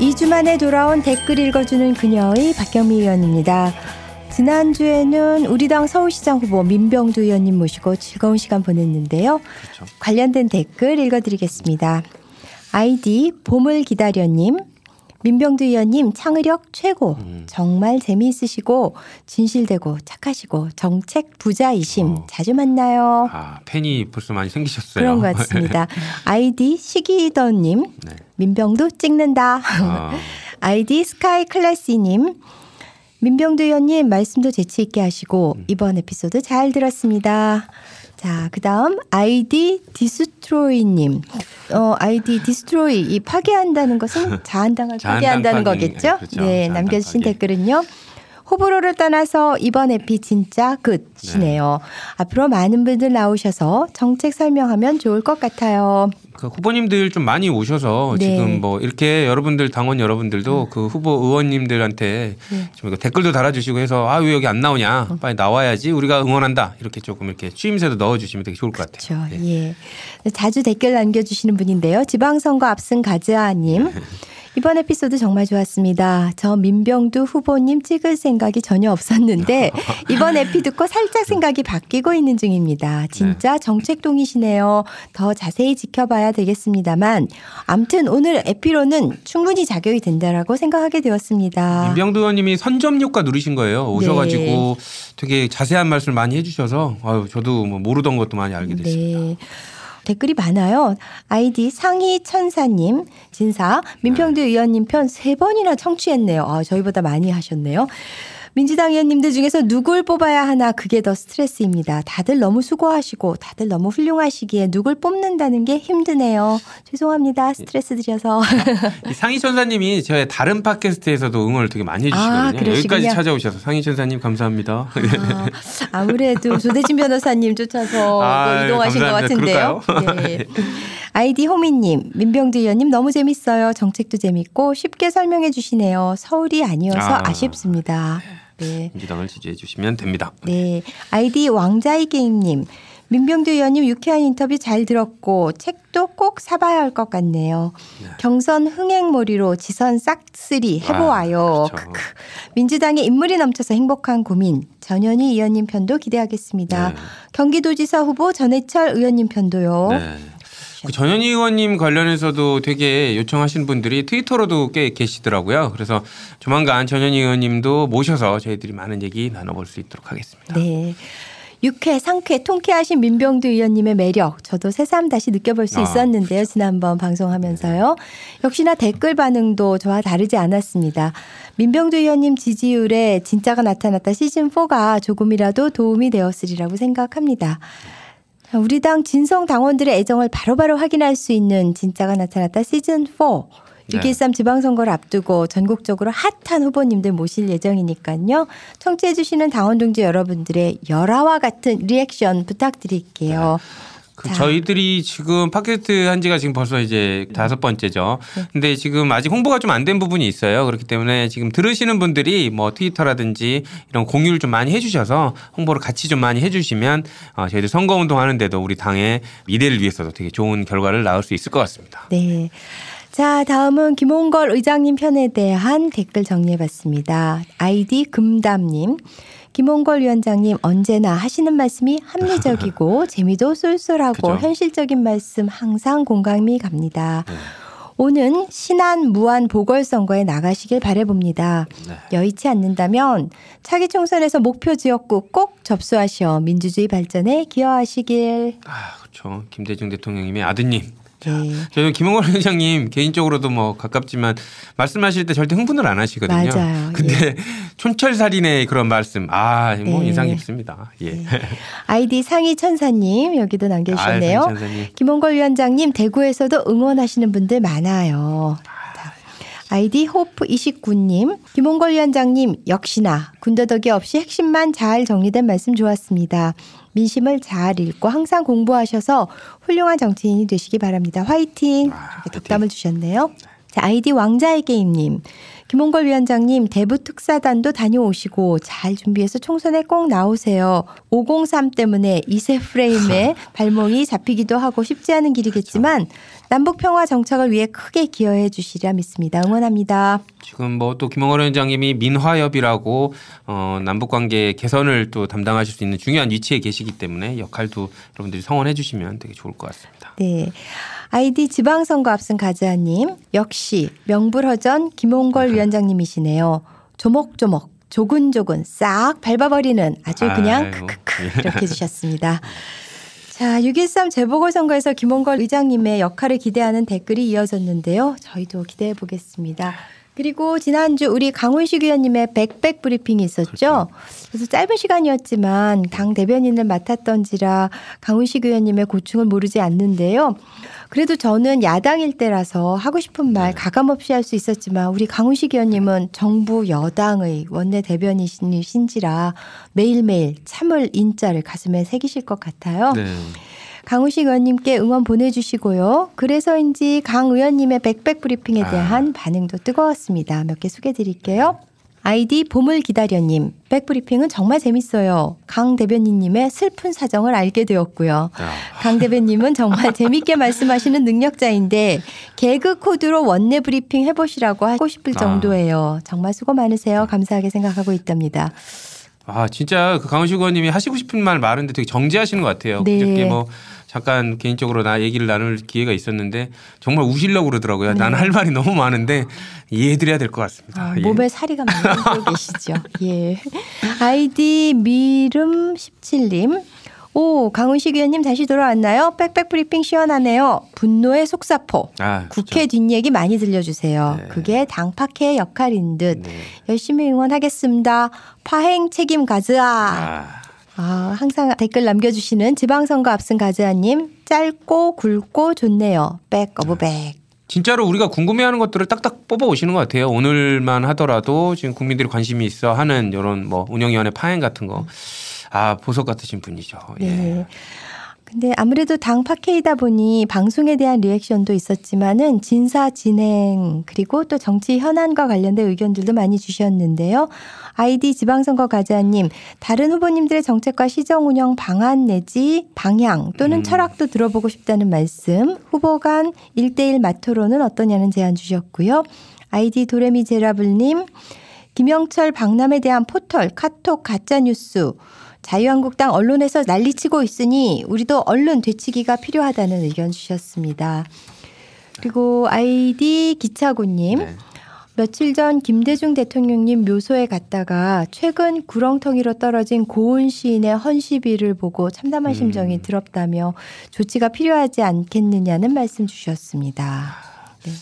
2주 만에 돌아온 댓글 읽어주는 그녀의 박경미 의원입니다. 지난주에는 우리 당 서울시장 후보 민병두 의원님 모시고 즐거운 시간 보냈는데요. 그렇죠. 관련된 댓글 읽어드리겠습니다. 아이디 봄을 기다려님. 민병두 의원님 창의력 최고. 음. 정말 재미있으시고 진실되고 착하시고 정책 부자이심. 어. 자주 만나요. 아, 팬이 벌써 많이 생기셨어요. 그런 것 같습니다. 아이디 시기더님. 네. 민병두 찍는다. 아. 아이디 스카이 클래시님. 민병두 의원님 말씀도 재치 있게 하시고 음. 이번 에피소드 잘 들었습니다. 자, 그 다음 아이디 디스트로이님. 어, 아이디 디스트로이. 이 파괴한다는 것은 자한당을 파괴한다는 거겠죠? 그렇죠. 네, 남겨주신 파괴. 댓글은요. 호불호를 떠나서 이번 에피 진짜 끝이네요. 네. 앞으로 많은 분들 나오셔서 정책 설명하면 좋을 것 같아요. 그 후보님들 좀 많이 오셔서 네. 지금 뭐 이렇게 여러분들 당원 여러분들도 음. 그 후보 의원님들한테 네. 좀 댓글도 달아주시고 해서 아 왜 여기 안 나오냐 음. 빨리 나와야지 우리가 응원한다 이렇게 조금 이렇게 취임새도 넣어주시면 되게 좋을 것 같아요. 그렇죠. 네. 예. 자주 댓글 남겨주시는 분인데요. 지방선거 앞선 가즈아님. 이번 에피소드 정말 좋았습니다. 저 민병두 후보님 찍을 생각이 전혀 없었는데 이번 에피 듣고 살짝 생각이 바뀌고 있는 중입니다. 진짜 네. 정책동이시네요. 더 자세히 지켜봐야 되겠습니다만 암튼 오늘 에피로는 충분히 자격이 된다라고 생각하게 되었습니다. 민병두 의원님이 선점 효과 누리신 거예요. 오셔가지고 네. 되게 자세한 말씀 많이 해주셔서 아유 저도 뭐 모르던 것도 많이 알게 됐습니다. 네. 댓글이 많아요. 아이디 상희 천사님, 진사, 민평대 의원님 편 세 번이나 청취했네요. 아, 저희보다 많이 하셨네요. 민주당 의원님들 중에서 누굴 뽑아야 하나 그게 더 스트레스입니다. 다들 너무 수고하시고 다들 너무 훌륭하시기에 누굴 뽑는다는 게 힘드네요. 죄송합니다. 스트레스 드려서. 상희 천사님이 저의 다른 팟캐스트에서도 응원을 되게 많이 해주시거든요. 아, 여기까지 찾아오셔서 상희 천사님 감사합니다. 아, 무래도 조대진 변호사님 쫓아서 아, 이동하신. 것 같은데요. 네. 아이디 호미님, 민병주 의원님 너무 재밌어요. 정책도 재밌고 쉽게 설명해 주시네요. 서울이 아니어서 아. 쉽습니다 네. 민주당을 지지해 주시면 됩니다. 네. 아이디 왕자이 게임님. 민병주 의원님 유쾌한 인터뷰 잘 들었고 책도 꼭 사봐야 할 것 같네요. 네. 경선 흥행몰이로 지선 싹쓸이 해보아요. 아, 그렇죠. 민주당의 인물이 넘쳐서 행복한 고민. 전현희 의원님 편도 기대하겠습니다. 네. 경기도지사 후보 전해철 의원님 편도요. 네. 그 전현희 의원님 관련해서도 되게 요청하신 분들이 트위터로도 꽤 계시더라고요. 그래서 조만간 전현희 의원님도 모셔서 저희들이 많은 얘기 나눠볼 수 있도록 하겠습니다. 네. 육회, 상쾌, 통쾌하신 민병두 의원님의 매력 저도 새삼 다시 느껴볼 수 아, 있었는데요. 그렇죠. 지난번 방송하면서요. 역시나 댓글 반응도 저와 다르지 않았습니다. 민병두 의원님 지지율에 진짜가 나타났다 시즌 4가 조금이라도 도움이 되었으리라고 생각합니다. 우리 당 진성 당원들의 애정을 바로바로 확인할 수 있는 진짜가 나타났다 시즌 4. 6.13 지방선거를 앞두고 전국적으로 핫한 후보님들 모실 예정이니까요. 청취해주시는 당원 동지 여러분들의 열화와 같은 리액션 부탁드릴게요. 네. 그 저희들이 지금 팟캐스트 한 지가 지금 벌써 이제 다섯 번째죠. 네. 근데 지금 아직 홍보가 좀 안 된 부분이 있어요. 그렇기 때문에 지금 들으시는 분들이 뭐 트위터라든지 이런 공유를 좀 많이 해주셔서 홍보를 같이 좀 많이 해주시면 어, 저희들 선거운동 하는데도 우리 당의 미래를 위해서도 되게 좋은 결과를 낳을 수 있을 것 같습니다. 네. 자, 다음은 김홍걸 의장님 편에 대한 댓글 정리해 봤습니다. 아이디 금담님. 김홍걸 위원장님 언제나 하시는 말씀이 합리적이고 재미도 쏠쏠하고 그죠? 현실적인 말씀 항상 공감이 갑니다. 네. 오는 신안 무한 보궐선거에 나가시길 바래봅니다. 네. 여의치 않는다면 차기 총선에서 목표 지역구 꼭 접수하셔 민주주의 발전에 기여하시길. 아 그렇죠. 김대중 대통령님의 아드님 네. 저는 김홍걸 회장님 개인적으로도 뭐 가깝지만 말씀하실 때 절대 흥분을 안 하시거든요. 맞아요. 근데 예. 촌철살인의 그런 말씀 아뭐 네. 인상 깊습니다. 예. 네. 아이디 상희 천사님 여기도 남겨주셨네요. 아, 김홍걸 위원장님 대구에서도 응원하시는 분들 많아요. 아이디 호프 29님, 김홍걸 위원장님 역시나 군더더기 없이 핵심만 잘 정리된 말씀 좋았습니다. 민심을 잘 읽고 항상 공부하셔서 훌륭한 정치인이 되시기 바랍니다. 화이팅! 아, 이렇게 덕담을 주셨네요. 자, 아이디 왕자의 게임님. 김홍걸 위원장님 대부 특사단도 다녀오시고 잘 준비해서 총선에 꼭 나오세요. 503 때문에 이세 프레임에 발목이 잡히기도 하고 쉽지 않은 길이겠지만 남북 평화 정착을 위해 크게 기여해 주시리라 믿습니다. 응원합니다. 지금 뭐 또 김홍걸 위원장님이 민화협이라고 어, 남북 관계 개선을 또 담당하실 수 있는 중요한 위치에 계시기 때문에 역할도 여러분들이 성원해 주시면 되게 좋을 것 같습니다. 네. 아이디 지방선거 앞선 가즈아님 역시 명불허전 김홍걸 위원장님이시네요. 조목조목 조근조근 싹 밟아버리는 아주 그냥 아이고. 크크크 이렇게 해주셨습니다. 자, 6.13 재보궐선거에서 김홍걸 의장님의 역할을 기대하는 댓글이 이어졌는데요. 저희도 기대해 보겠습니다. 그리고 지난주 우리 강훈식 위원님의 백백 브리핑이 있었죠. 그래서 짧은 시간이었지만 당 대변인을 맡았던지라 강훈식 위원님의 고충을 모르지 않는데요. 그래도 저는 야당일 때라서 하고 싶은 말 가감 없이 할 수 있었지만 우리 강훈식 의원님은 정부 여당의 원내 대변인이신지라 매일매일 참을 인자를 가슴에 새기실 것 같아요. 네. 강우식 의원님께 응원 보내주시고요. 그래서인지 강 의원님의 백백 브리핑에 대한 반응도 뜨거웠습니다. 몇 개 소개드릴게요. 아이디 봄을 기다려님 백브리핑은 정말 재밌어요. 강 대변인님의 슬픈 사정을 알게 되었고요. 아. 강 대변님은 정말 재밌게 말씀하시는 능력자인데 개그 코드로 원내 브리핑 해보시라고 하고 싶을 아. 정도예요. 정말 수고 많으세요. 감사하게 생각하고 있답니다. 아 진짜 그 강훈식 의원님이 하시고 싶은 말 많은데 되게 정제하시는 것 같아요. 네. 그저께 뭐 잠깐 개인적으로 나 얘기를 나눌 기회가 있었는데 정말 우시려고 그러더라고요. 나는 할 말이 너무 많은데 이해해드려야 될 것 같습니다. 아, 예. 몸에 살이가 많이 들어 계시죠. 예. 아이디 미름 17님. 오, 강훈식 의원님 다시 돌아왔나요? back back 브리핑 시원하네요. 분노의 속사포. 아, 국회 뒷얘기 많이 들려주세요. 네. 그게 당파케의 역할인 듯. 네. 열심히 응원하겠습니다. 파행 책임 가즈아. 아, 아, 항상 댓글 남겨주시는 지방선거 앞선 가즈아님. 짧고 굵고 좋네요. back of back. 진짜로 우리가 궁금해하는 것들을 딱딱 뽑아 오시는 것 같아요. 오늘만 하더라도 지금 국민들이 관심이 있어 하는 이런 뭐 운영위원회 파행 같은 거. 아 보석 같으신 분이죠. 예. 네. 근데 아무래도 당 파케이다 보니 방송에 대한 리액션도 있었지만은 진사 진행 그리고 또 정치 현안과 관련된 의견들도 많이 주셨는데요. 아이디 지방선거 가자님 다른 후보님들의 정책과 시정 운영 방안 내지 방향 또는 음. 철학도 들어보고 싶다는 말씀 후보 간 1대1 마토로는 어떠냐는 제안 주셨고요. 아이디 도레미 제라블님 김영철 박람에 대한 포털 카톡 가짜뉴스 자유한국당 언론에서 난리치고 있으니 우리도 언론 되치기가 필요하다는 의견 주셨습니다. 그리고 아이디 기차고님 네. 며칠 전 김대중 대통령님 묘소에 갔다가 최근 구렁텅이로 떨어진 고은 시인의 헌시비를 보고 참담한 음. 심정이 들었다며 조치가 필요하지 않겠느냐는 말씀 주셨습니다. 네.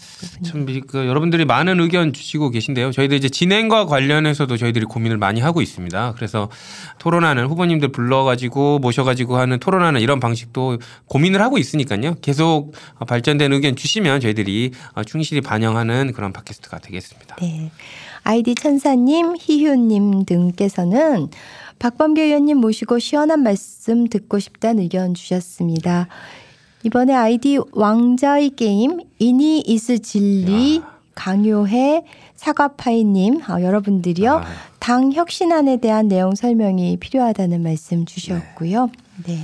참 이- 그 여러분들이 많은 의견 주시고 계신데요. 저희들 이제 진행과 관련해서도 저희들이 고민을 많이 하고 있습니다. 그래서 토론하는 후보님들 불러가지고 모셔가지고 하는 토론하는 이런 방식도 고민을 하고 있으니까요. 계속 발전된 의견 주시면 저희들이 충실히 반영하는 그런 팟캐스트가 되겠습니다. 네. 아이디 천사님, 희휴님 등께서는 박범계 의원님 모시고 시원한 말씀 듣고 싶다는 의견 주셨습니다. 이번에 아이디 왕자의 게임 이니 이스 진리 강요해 사과파이님 아, 여러분들이요 아. 당 혁신안에 대한 내용 설명이 필요하다는 말씀 주셨고요. 네.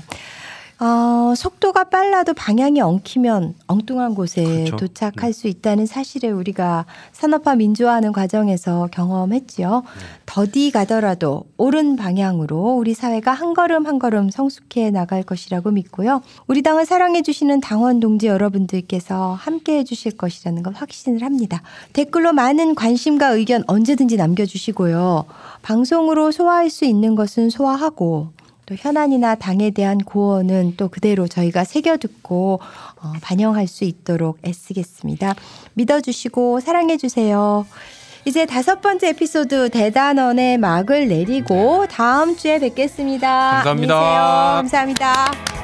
어, 속도가 빨라도 방향이 엉키면 엉뚱한 곳에 그렇죠. 도착할 수 있다는 사실을 우리가 산업화 민주화하는 과정에서 경험했지요. 더디 가더라도 옳은 방향으로 우리 사회가 한 걸음 한 걸음 성숙해 나갈 것이라고 믿고요. 우리 당을 사랑해 주시는 당원 동지 여러분들께서 함께 해 주실 것이라는 걸 확신을 합니다. 댓글로 많은 관심과 의견 언제든지 남겨 주시고요. 방송으로 소화할 수 있는 것은 소화하고 또 현안이나 당에 대한 고언은 또 그대로 저희가 새겨 듣고 어, 반영할 수 있도록 애쓰겠습니다. 믿어주시고 사랑해주세요. 이제 다섯 번째 에피소드 대단원의 막을 내리고 다음 주에 뵙겠습니다. 감사합니다. 감사합니다.